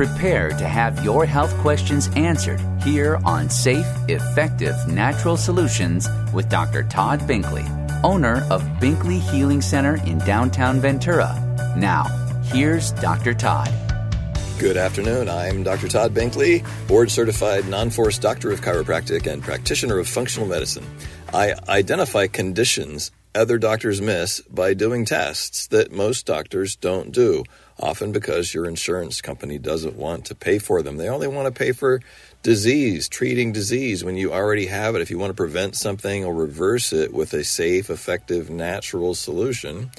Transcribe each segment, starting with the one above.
Prepare to have your health questions answered here on Safe, Effective Natural Solutions with Dr. Todd Binkley, owner of Binkley Healing Center in downtown Ventura. Now, here's Dr. Todd. Good afternoon. I'm Dr. Todd Binkley, board certified non force doctor of chiropractic and practitioner of functional medicine. I identify conditions other doctors miss by doing tests that most doctors don't do, often because your insurance company doesn't want to pay for them. They only want to pay for disease, treating disease when you already have it. If you want to prevent something or reverse it with a safe, effective, natural solution,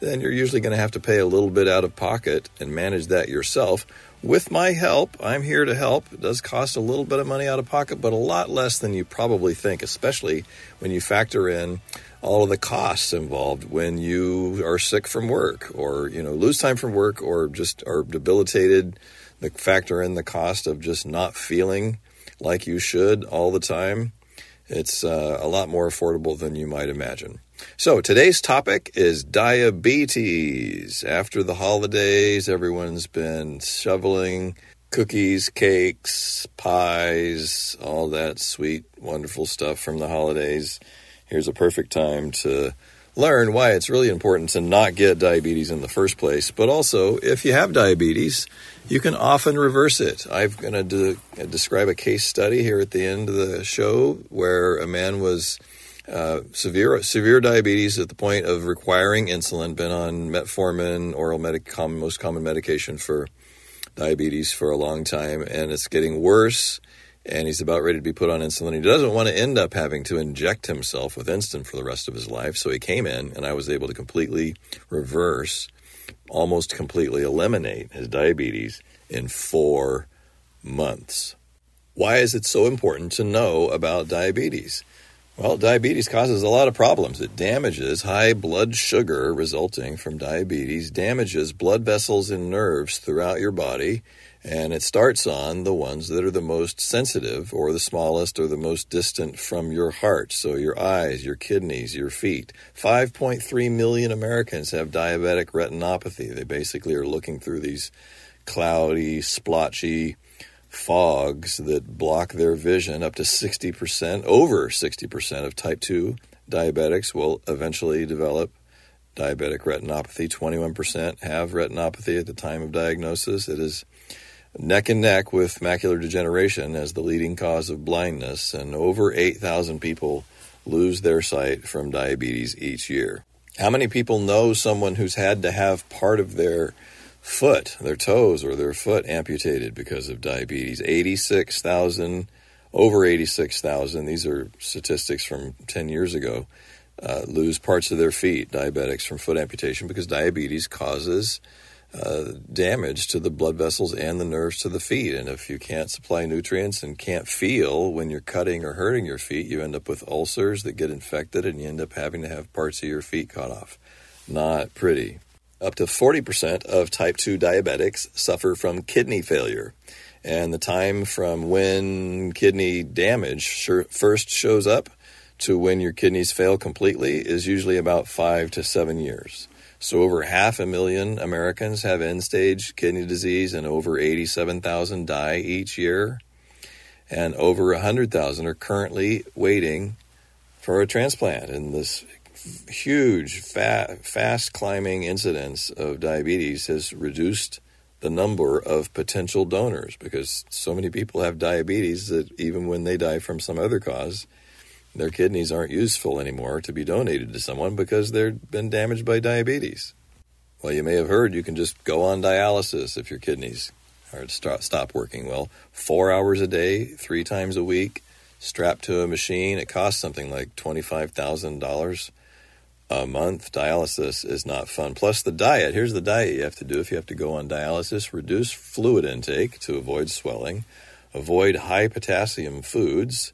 then you're usually going to have to pay a little bit out of pocket and manage that yourself. With my help, I'm here to help. It does cost a little bit of money out of pocket, but a lot less than you probably think, especially when you factor in all of the costs involved when you are sick from work or you know lose time from work or just are debilitated the factor in the cost of just not feeling like you should all the time it's uh, a lot more affordable than you might imagine so today's topic is diabetes after the holidays everyone's been shoveling cookies cakes pies all that sweet wonderful stuff from the holidays here's a perfect time to learn why it's really important to not get diabetes in the first place. But also, if you have diabetes, you can often reverse it. I'm going to de- describe a case study here at the end of the show where a man was uh, severe severe diabetes at the point of requiring insulin, been on metformin, oral medic- most common medication for diabetes for a long time, and it's getting worse and he's about ready to be put on insulin. He doesn't want to end up having to inject himself with insulin for the rest of his life. So he came in, and I was able to completely reverse, almost completely eliminate his diabetes in four months. Why is it so important to know about diabetes? Well, diabetes causes a lot of problems. It damages high blood sugar resulting from diabetes, damages blood vessels and nerves throughout your body, and it starts on the ones that are the most sensitive or the smallest or the most distant from your heart. So your eyes, your kidneys, your feet. 5.3 million Americans have diabetic retinopathy. They basically are looking through these cloudy, splotchy fogs that block their vision. Up to 60%, over 60% of type 2 diabetics will eventually develop diabetic retinopathy. 21% have retinopathy at the time of diagnosis. It is neck and neck with macular degeneration as the leading cause of blindness, and over 8,000 people lose their sight from diabetes each year. How many people know someone who's had to have part of their foot, their toes, or their foot amputated because of diabetes? 86,000, over 86,000, these are statistics from 10 years ago, uh, lose parts of their feet, diabetics, from foot amputation because diabetes causes uh, damage to the blood vessels and the nerves to the feet. And if you can't supply nutrients and can't feel when you're cutting or hurting your feet, you end up with ulcers that get infected and you end up having to have parts of your feet cut off. Not pretty. Up to 40% of type 2 diabetics suffer from kidney failure. And the time from when kidney damage first shows up to when your kidneys fail completely is usually about five to seven years. So, over half a million Americans have end stage kidney disease, and over 87,000 die each year. And over 100,000 are currently waiting for a transplant. And this huge, fast climbing incidence of diabetes has reduced the number of potential donors because so many people have diabetes that even when they die from some other cause, their kidneys aren't useful anymore to be donated to someone because they've been damaged by diabetes. Well, you may have heard you can just go on dialysis if your kidneys are stop working. Well, four hours a day, three times a week, strapped to a machine. It costs something like $25,000 a month. Dialysis is not fun. Plus, the diet. Here's the diet you have to do if you have to go on dialysis reduce fluid intake to avoid swelling, avoid high potassium foods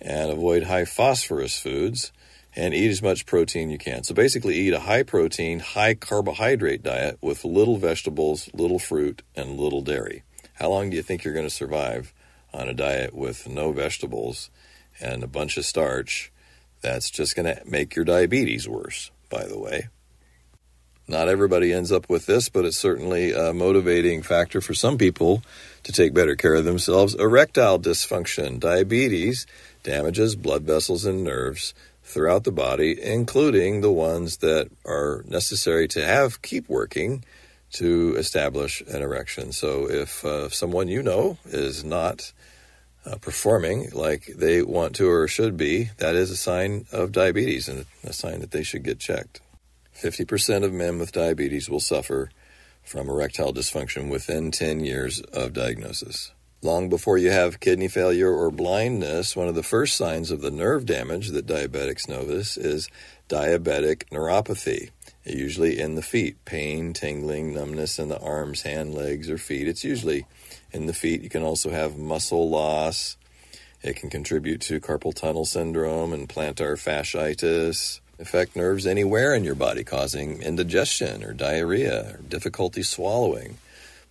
and avoid high phosphorus foods and eat as much protein you can. So basically, eat a high protein, high carbohydrate diet with little vegetables, little fruit, and little dairy. How long do you think you're going to survive on a diet with no vegetables and a bunch of starch? That's just going to make your diabetes worse, by the way. Not everybody ends up with this, but it's certainly a motivating factor for some people to take better care of themselves. Erectile dysfunction, diabetes, damages blood vessels and nerves throughout the body, including the ones that are necessary to have keep working to establish an erection. So if uh, someone you know is not uh, performing like they want to or should be, that is a sign of diabetes and a sign that they should get checked. 50% of men with diabetes will suffer from erectile dysfunction within 10 years of diagnosis. Long before you have kidney failure or blindness, one of the first signs of the nerve damage that diabetics notice is diabetic neuropathy, usually in the feet, pain, tingling, numbness in the arms, hand, legs, or feet. It's usually in the feet. You can also have muscle loss. It can contribute to carpal tunnel syndrome and plantar fasciitis. Affect nerves anywhere in your body, causing indigestion or diarrhea or difficulty swallowing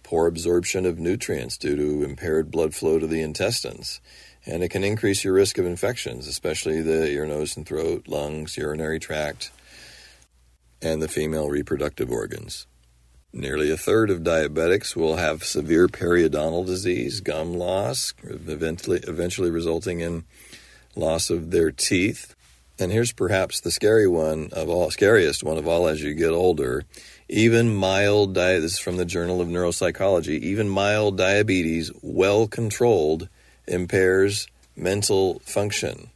poor absorption of nutrients due to impaired blood flow to the intestines. And it can increase your risk of infections, especially the ear, nose, and throat, lungs, urinary tract, and the female reproductive organs. Nearly a third of diabetics will have severe periodontal disease, gum loss, eventually, eventually resulting in loss of their teeth. And here's perhaps the scary one of all, scariest one of all as you get older even mild diet, this is from the Journal of Neuropsychology, even mild diabetes, well controlled, impairs mental function.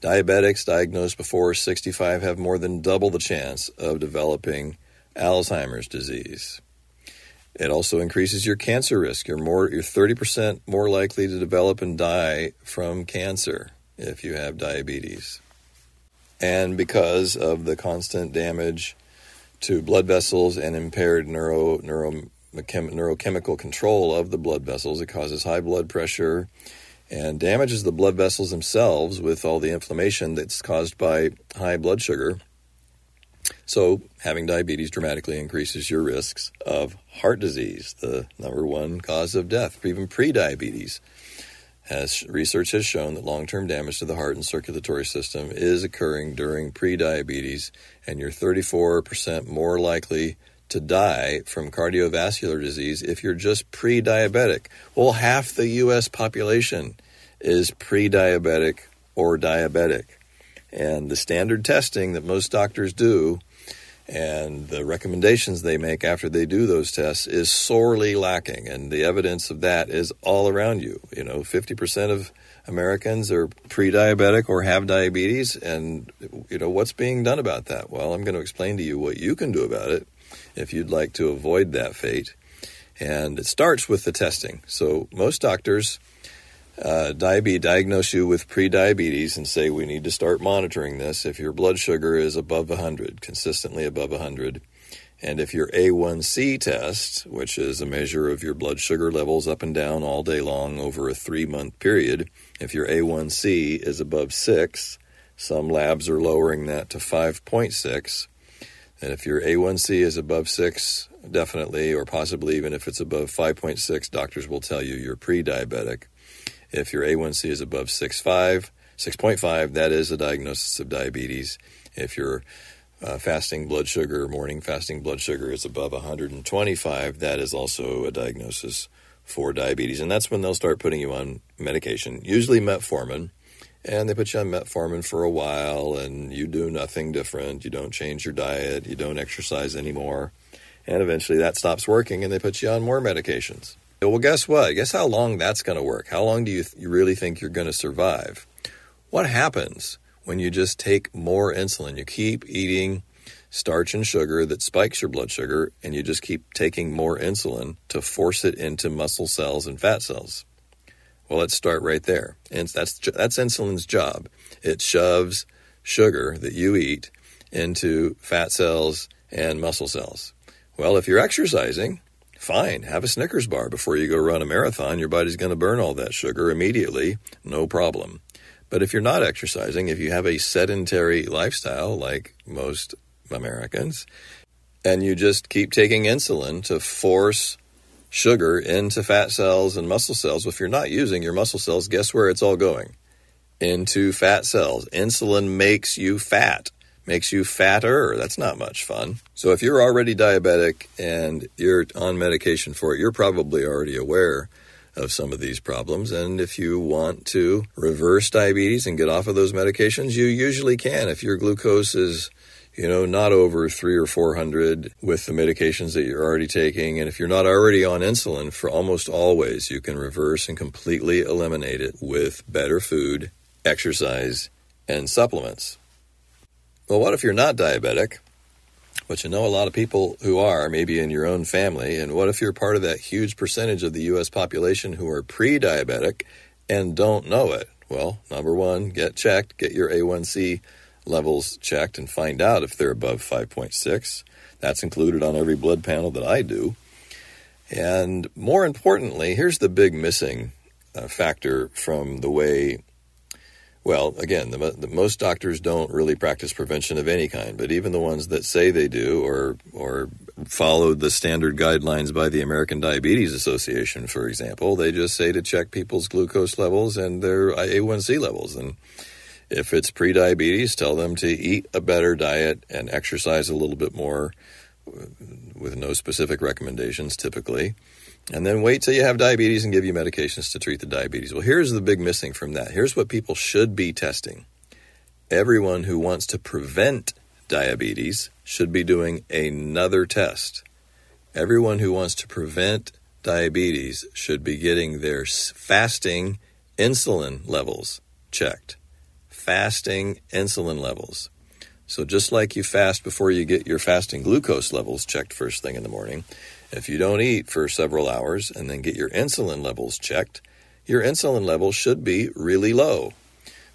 Diabetics diagnosed before 65 have more than double the chance of developing Alzheimer's disease. It also increases your cancer risk. You're more you're 30% more likely to develop and die from cancer if you have diabetes. And because of the constant damage to blood vessels and impaired neuro, neuro, neurochemical control of the blood vessels. It causes high blood pressure and damages the blood vessels themselves with all the inflammation that's caused by high blood sugar. So, having diabetes dramatically increases your risks of heart disease, the number one cause of death, even pre-diabetes has research has shown that long-term damage to the heart and circulatory system is occurring during pre-diabetes and you're 34% more likely to die from cardiovascular disease if you're just pre-diabetic. Well, half the US population is pre-diabetic or diabetic. And the standard testing that most doctors do and the recommendations they make after they do those tests is sorely lacking. And the evidence of that is all around you. You know 50% of americans are pre-diabetic or have diabetes. And you know what's being done about that? Well i'm going to explain to you what you can do about it if you'd like to avoid that fate. And it starts with the testing. So most doctors uh, diabetes, diagnose you with prediabetes and say we need to start monitoring this if your blood sugar is above 100, consistently above 100. And if your A1C test, which is a measure of your blood sugar levels up and down all day long over a three month period, if your A1C is above 6, some labs are lowering that to 5.6. And if your A1C is above 6, definitely, or possibly even if it's above 5.6, doctors will tell you you're pre diabetic. If your A1C is above 6.5, 6.5, that is a diagnosis of diabetes. If your uh, fasting blood sugar, morning fasting blood sugar is above 125, that is also a diagnosis for diabetes. And that's when they'll start putting you on medication, usually metformin. And they put you on metformin for a while, and you do nothing different. You don't change your diet, you don't exercise anymore. And eventually that stops working, and they put you on more medications. Well, guess what? Guess how long that's going to work? How long do you, th- you really think you're going to survive? What happens when you just take more insulin? You keep eating starch and sugar that spikes your blood sugar, and you just keep taking more insulin to force it into muscle cells and fat cells. Well, let's start right there. And that's that's insulin's job. It shoves sugar that you eat into fat cells and muscle cells. Well, if you're exercising, Fine, have a Snickers bar before you go run a marathon. Your body's going to burn all that sugar immediately, no problem. But if you're not exercising, if you have a sedentary lifestyle like most Americans, and you just keep taking insulin to force sugar into fat cells and muscle cells, if you're not using your muscle cells, guess where it's all going? Into fat cells. Insulin makes you fat makes you fatter. That's not much fun. So if you're already diabetic and you're on medication for it, you're probably already aware of some of these problems. And if you want to reverse diabetes and get off of those medications, you usually can. If your glucose is you know, not over three or 400 with the medications that you're already taking. And if you're not already on insulin, for almost always, you can reverse and completely eliminate it with better food, exercise, and supplements. Well, what if you're not diabetic? But you know a lot of people who are, maybe in your own family. And what if you're part of that huge percentage of the U.S. population who are pre diabetic and don't know it? Well, number one, get checked, get your A1C levels checked and find out if they're above 5.6. That's included on every blood panel that I do. And more importantly, here's the big missing uh, factor from the way well, again, the, the, most doctors don't really practice prevention of any kind, but even the ones that say they do or or follow the standard guidelines by the American Diabetes Association, for example, they just say to check people's glucose levels and their A1C levels. And if it's prediabetes, tell them to eat a better diet and exercise a little bit more uh, with no specific recommendations typically and then wait till you have diabetes and give you medications to treat the diabetes. Well, here's the big missing from that. Here's what people should be testing. Everyone who wants to prevent diabetes should be doing another test. Everyone who wants to prevent diabetes should be getting their fasting insulin levels checked. Fasting insulin levels. So, just like you fast before you get your fasting glucose levels checked first thing in the morning, if you don't eat for several hours and then get your insulin levels checked, your insulin levels should be really low.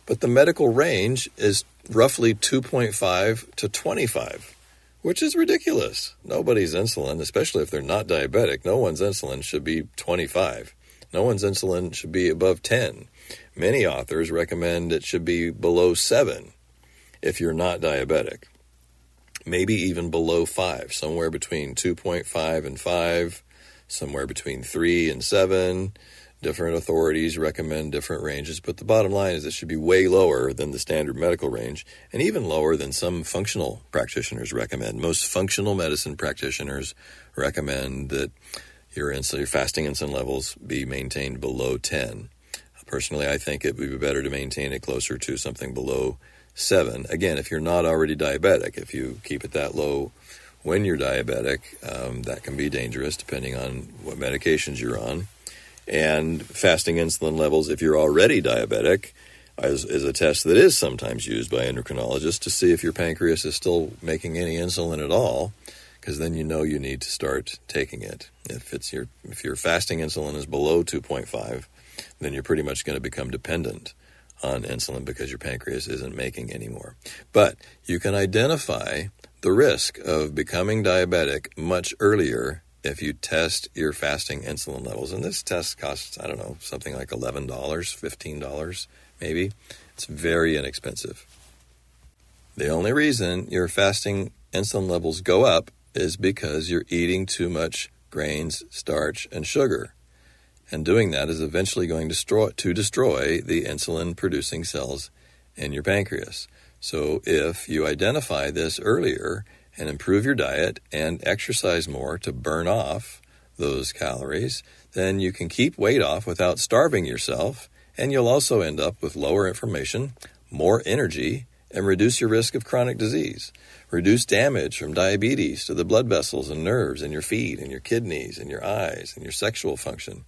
But the medical range is roughly 2.5 to 25, which is ridiculous. Nobody's insulin, especially if they're not diabetic, no one's insulin should be 25. No one's insulin should be above 10. Many authors recommend it should be below 7 if you're not diabetic maybe even below 5, somewhere between 2.5 and 5, somewhere between 3 and 7. Different authorities recommend different ranges, but the bottom line is it should be way lower than the standard medical range and even lower than some functional practitioners recommend. Most functional medicine practitioners recommend that your, insulin, your fasting insulin levels be maintained below 10. Personally, I think it would be better to maintain it closer to something below seven. Again, if you're not already diabetic, if you keep it that low when you're diabetic, um, that can be dangerous depending on what medications you're on. And fasting insulin levels, if you're already diabetic, is, is a test that is sometimes used by endocrinologists to see if your pancreas is still making any insulin at all, because then you know you need to start taking it. If it's your if your fasting insulin is below 2.5, then you're pretty much going to become dependent on insulin because your pancreas isn't making anymore. But you can identify the risk of becoming diabetic much earlier if you test your fasting insulin levels. And this test costs, I don't know, something like $11, $15 maybe. It's very inexpensive. The only reason your fasting insulin levels go up is because you're eating too much grains, starch, and sugar and doing that is eventually going to destroy, to destroy the insulin producing cells in your pancreas. So, if you identify this earlier and improve your diet and exercise more to burn off those calories, then you can keep weight off without starving yourself, and you'll also end up with lower inflammation, more energy, and reduce your risk of chronic disease. Reduce damage from diabetes to the blood vessels and nerves in your feet and your kidneys and your eyes and your sexual function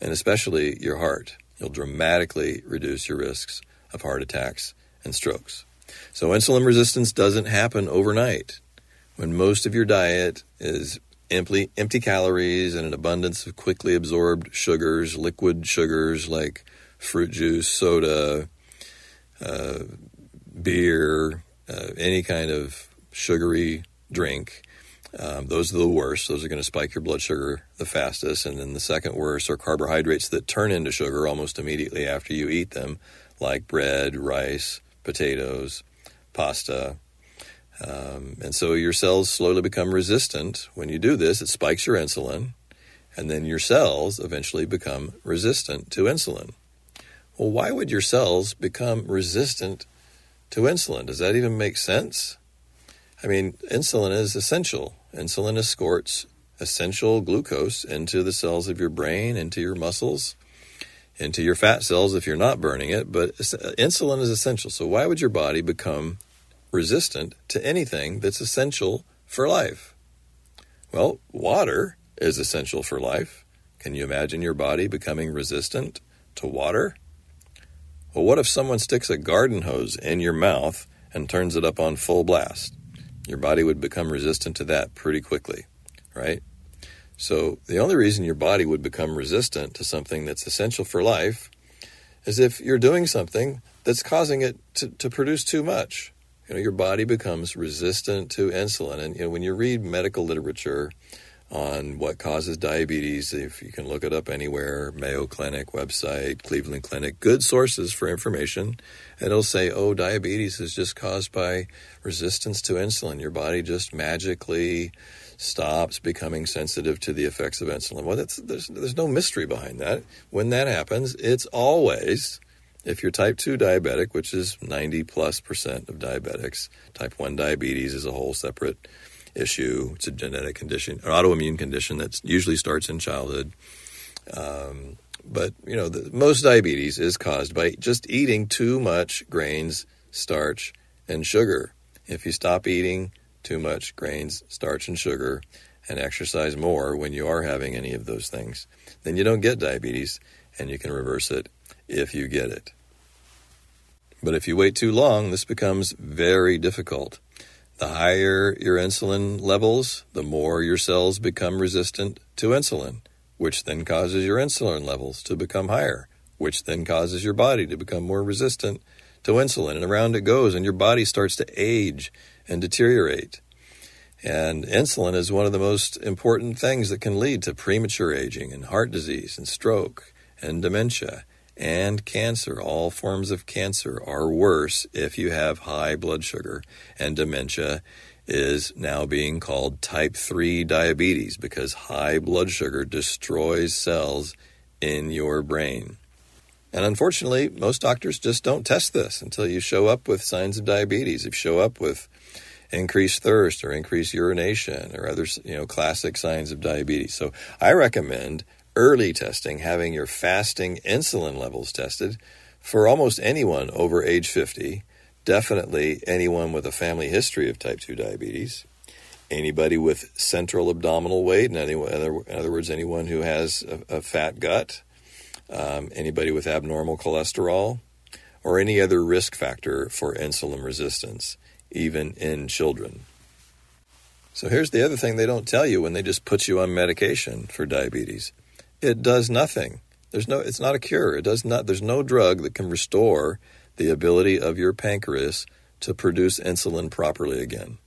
and especially your heart. You'll dramatically reduce your risks of heart attacks and strokes. So, insulin resistance doesn't happen overnight. When most of your diet is empty, empty calories and an abundance of quickly absorbed sugars, liquid sugars like fruit juice, soda, uh, beer, uh, any kind of sugary drink, um, those are the worst. Those are going to spike your blood sugar the fastest. And then the second worst are carbohydrates that turn into sugar almost immediately after you eat them, like bread, rice, potatoes, pasta. Um, and so your cells slowly become resistant. When you do this, it spikes your insulin, and then your cells eventually become resistant to insulin. Well, why would your cells become resistant to insulin. Does that even make sense? I mean, insulin is essential. Insulin escorts essential glucose into the cells of your brain, into your muscles, into your fat cells if you're not burning it. But insulin is essential. So, why would your body become resistant to anything that's essential for life? Well, water is essential for life. Can you imagine your body becoming resistant to water? Well, what if someone sticks a garden hose in your mouth and turns it up on full blast? Your body would become resistant to that pretty quickly, right? So, the only reason your body would become resistant to something that's essential for life is if you're doing something that's causing it to, to produce too much. You know, your body becomes resistant to insulin. And, you know, when you read medical literature, on what causes diabetes. If you can look it up anywhere, Mayo Clinic website, Cleveland Clinic, good sources for information. And it'll say, oh, diabetes is just caused by resistance to insulin. Your body just magically stops becoming sensitive to the effects of insulin. Well, there's, there's no mystery behind that. When that happens, it's always, if you're type 2 diabetic, which is 90 plus percent of diabetics, type 1 diabetes is a whole separate issue. It's a genetic condition, an autoimmune condition that usually starts in childhood. Um, but you know, the, most diabetes is caused by just eating too much grains, starch, and sugar. If you stop eating too much grains, starch, and sugar, and exercise more when you are having any of those things, then you don't get diabetes, and you can reverse it if you get it. But if you wait too long, this becomes very difficult. The higher your insulin levels, the more your cells become resistant to insulin, which then causes your insulin levels to become higher, which then causes your body to become more resistant to insulin. And around it goes, and your body starts to age and deteriorate. And insulin is one of the most important things that can lead to premature aging and heart disease and stroke and dementia and cancer. All forms of cancer are worse if you have high blood sugar, and dementia is now being called type 3 diabetes because high blood sugar destroys cells in your brain. And unfortunately, most doctors just don't test this until you show up with signs of diabetes. If you show up with increased thirst or increased urination or other you know classic signs of diabetes. So I recommend early testing, having your fasting insulin levels tested for almost anyone over age 50, definitely anyone with a family history of type 2 diabetes, anybody with central abdominal weight, in other, in other words, anyone who has a, a fat gut, um, anybody with abnormal cholesterol, or any other risk factor for insulin resistance, even in children. So here's the other thing they don't tell you when they just put you on medication for diabetes it does nothing. There's no it's not a cure. It does not there's no drug that can restore the ability of your pancreas to produce insulin properly again.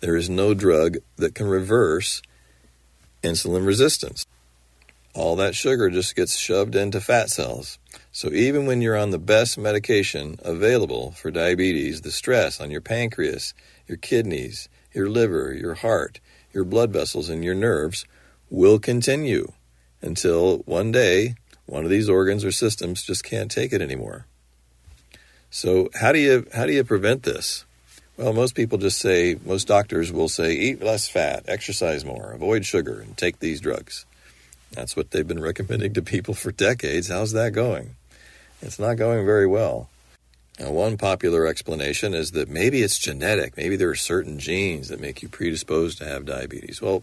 There is no drug that can reverse insulin resistance. All that sugar just gets shoved into fat cells. So even when you're on the best medication available for diabetes, the stress on your pancreas, your kidneys, your liver, your heart, your blood vessels, and your nerves will continue until one day one of these organs or systems just can't take it anymore. So how do you how do you prevent this? Well, most people just say most doctors will say eat less fat, exercise more, avoid sugar and take these drugs. That's what they've been recommending to people for decades. How's that going? It's not going very well. Now, one popular explanation is that maybe it's genetic. Maybe there are certain genes that make you predisposed to have diabetes. Well,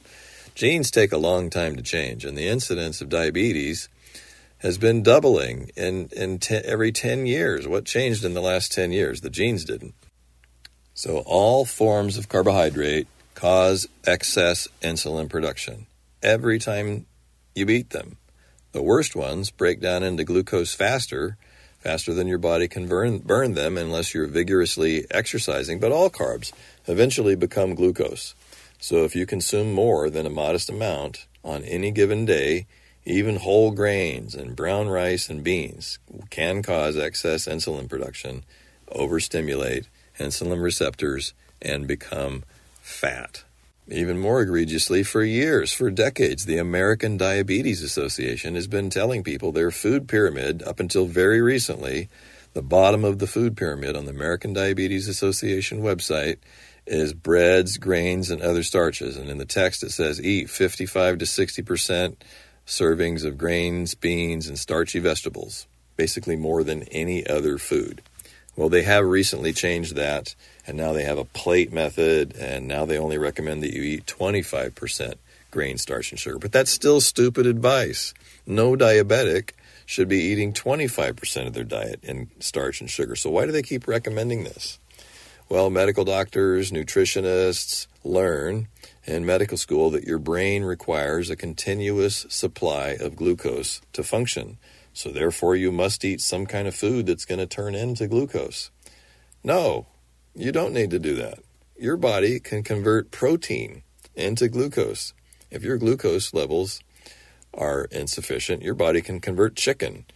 Genes take a long time to change, and the incidence of diabetes has been doubling in, in ten, every 10 years. What changed in the last 10 years? The genes didn't. So, all forms of carbohydrate cause excess insulin production every time you eat them. The worst ones break down into glucose faster, faster than your body can burn, burn them unless you're vigorously exercising. But all carbs eventually become glucose. So if you consume more than a modest amount on any given day, even whole grains and brown rice and beans can cause excess insulin production, overstimulate insulin receptors, and become fat. Even more egregiously, for years, for decades, the American Diabetes Association has been telling people their food pyramid, up until very recently, The bottom of the food pyramid on the American Diabetes Association website is breads, grains, and other starches. And in the text, it says eat 55 to 60% servings of grains, beans, and starchy vegetables, basically more than any other food. Well, they have recently changed that, and now they have a plate method, and now they only recommend that you eat 25% grain, starch, and sugar. But that's still stupid advice. No diabetic should be eating 25% of their diet in starch and sugar. So, why do they keep recommending this? Well, medical doctors, nutritionists learn in medical school that your brain requires a continuous supply of glucose to function. So, therefore, you must eat some kind of food that's going to turn into glucose. No, you don't need to do that. Your body can convert protein into glucose. If your glucose levels are insufficient, your body can convert chicken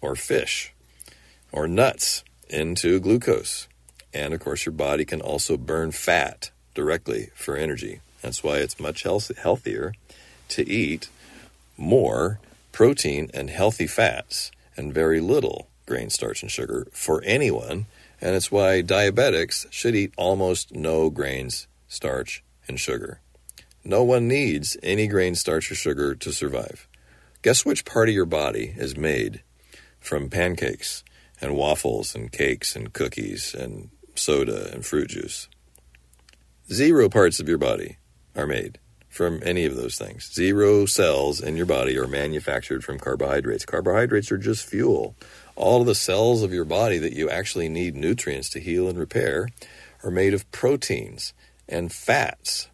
or fish or nuts into glucose. And of course, your body can also burn fat directly for energy. That's why it's much health- healthier to eat more protein and healthy fats and very little grain, starch, and sugar for anyone. And it's why diabetics should eat almost no grains, starch, and sugar. No one needs any grain, starch, or sugar to survive. Guess which part of your body is made from pancakes and waffles and cakes and cookies and soda, and fruit juice. Zero parts of your body are made from any of those things. Zero cells in your body are manufactured from carbohydrates. Carbohydrates are just fuel. All of the cells of your body that you actually need nutrients to heal and repair are made of proteins and fats.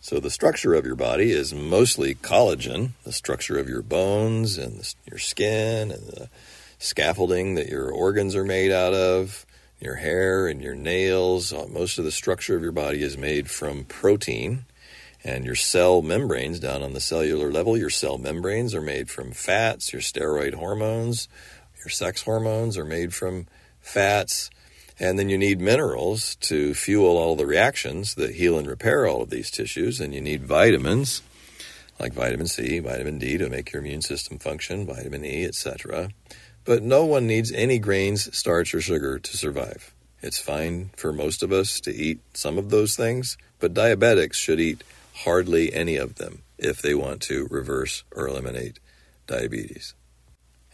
So the structure of your body is mostly collagen, the structure of your bones and your skin and the scaffolding that your organs are made out of your hair and your nails. Uh, most of the structure of your body is made from protein. And your cell membranes, down on the cellular level, your cell membranes are made from fats. Your steroid hormones, your sex hormones are made from fats. And then you need minerals to fuel all the reactions that heal and repair all of these tissues. And you need vitamins like vitamin C, vitamin D to make your immune system function, vitamin E, etc. But no one needs any grains, starch, or sugar to survive. It's fine for most of us to eat some of those things, but diabetics should eat hardly any of them if they want to reverse or eliminate diabetes.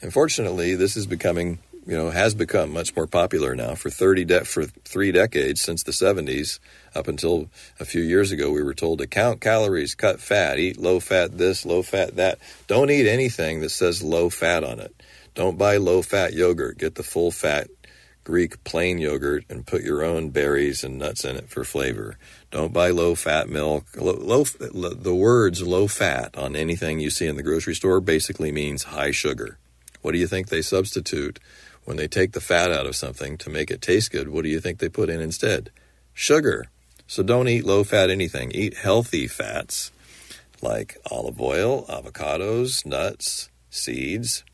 Unfortunately, this is becoming, you know, has become much more popular now. For 30 de- for 3 decades since the 70s up until a few years ago we were told to count calories, cut fat, eat low fat this, low fat that. Don't eat anything that says low fat on it. Don't buy low fat yogurt. Get the full fat Greek plain yogurt and put your own berries and nuts in it for flavor. Don't buy low fat milk. Low, low, the words low fat on anything you see in the grocery store basically means high sugar. What do you think they substitute when they take the fat out of something to make it taste good? What do you think they put in instead? Sugar. So don't eat low fat anything. Eat healthy fats like olive oil, avocados, nuts, seeds,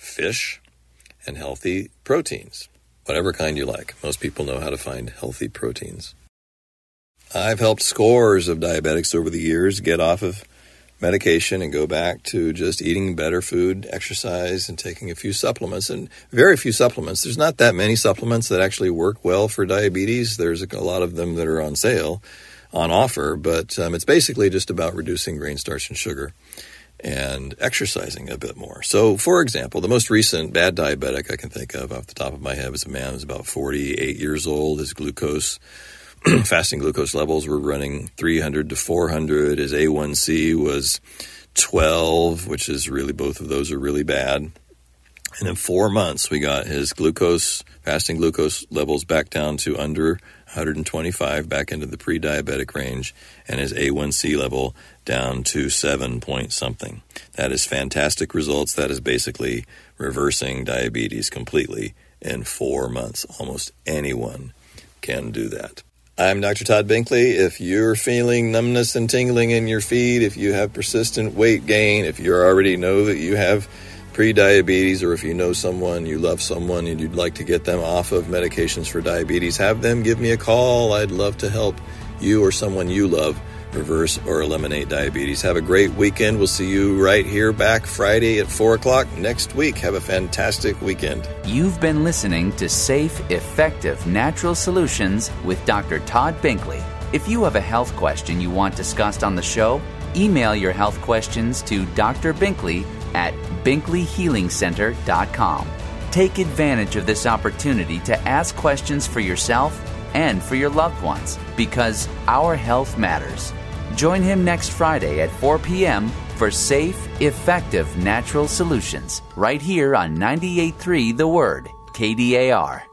fish, and healthy proteins, whatever kind you like. Most people know how to find healthy proteins. I've helped scores of diabetics over the years get off of medication and go back to just eating better food, exercise, and taking a few supplements. And very few supplements. There's not that many supplements that actually work well for diabetes. There's a lot of them that are on sale, on offer, but um, it's basically just about reducing grain, starch, and sugar and exercising a bit more. So, for example, the most recent bad diabetic I can think of off the top of my head was a man who's about 48 years old. His glucose, fasting glucose levels were running 300 to 400. His A1C was 12, which is really, both of those are really bad. And in four months, we got his glucose, fasting glucose levels back down to under 125, back into the pre diabetic range, and his A1C level down to 7 point something. That is fantastic results. That is basically reversing diabetes completely in four months. Almost anyone can do that. I'm Dr. Todd Binkley. If you're feeling numbness and tingling in your feet, if you have persistent weight gain, if you already know that you have pre-diabetes or if you know someone, you love someone and you'd like to get them off of medications for diabetes, have them give me a call. I'd love to help you or someone you love reverse or eliminate diabetes. Have a great weekend. We'll see you right here back Friday at 4 o'clock next week. Have a fantastic weekend. You've been listening to Safe, Effective Natural Solutions with Dr. Todd Binkley. If you have a health question you want discussed on the show, email your health questions to Dr. At binkleyhealingcenter.com. Take advantage of this opportunity to ask questions for yourself and for your loved ones because our health matters. Join him next Friday at 4 p.m. for safe, effective natural solutions right here on 98.3 The Word, KDAR.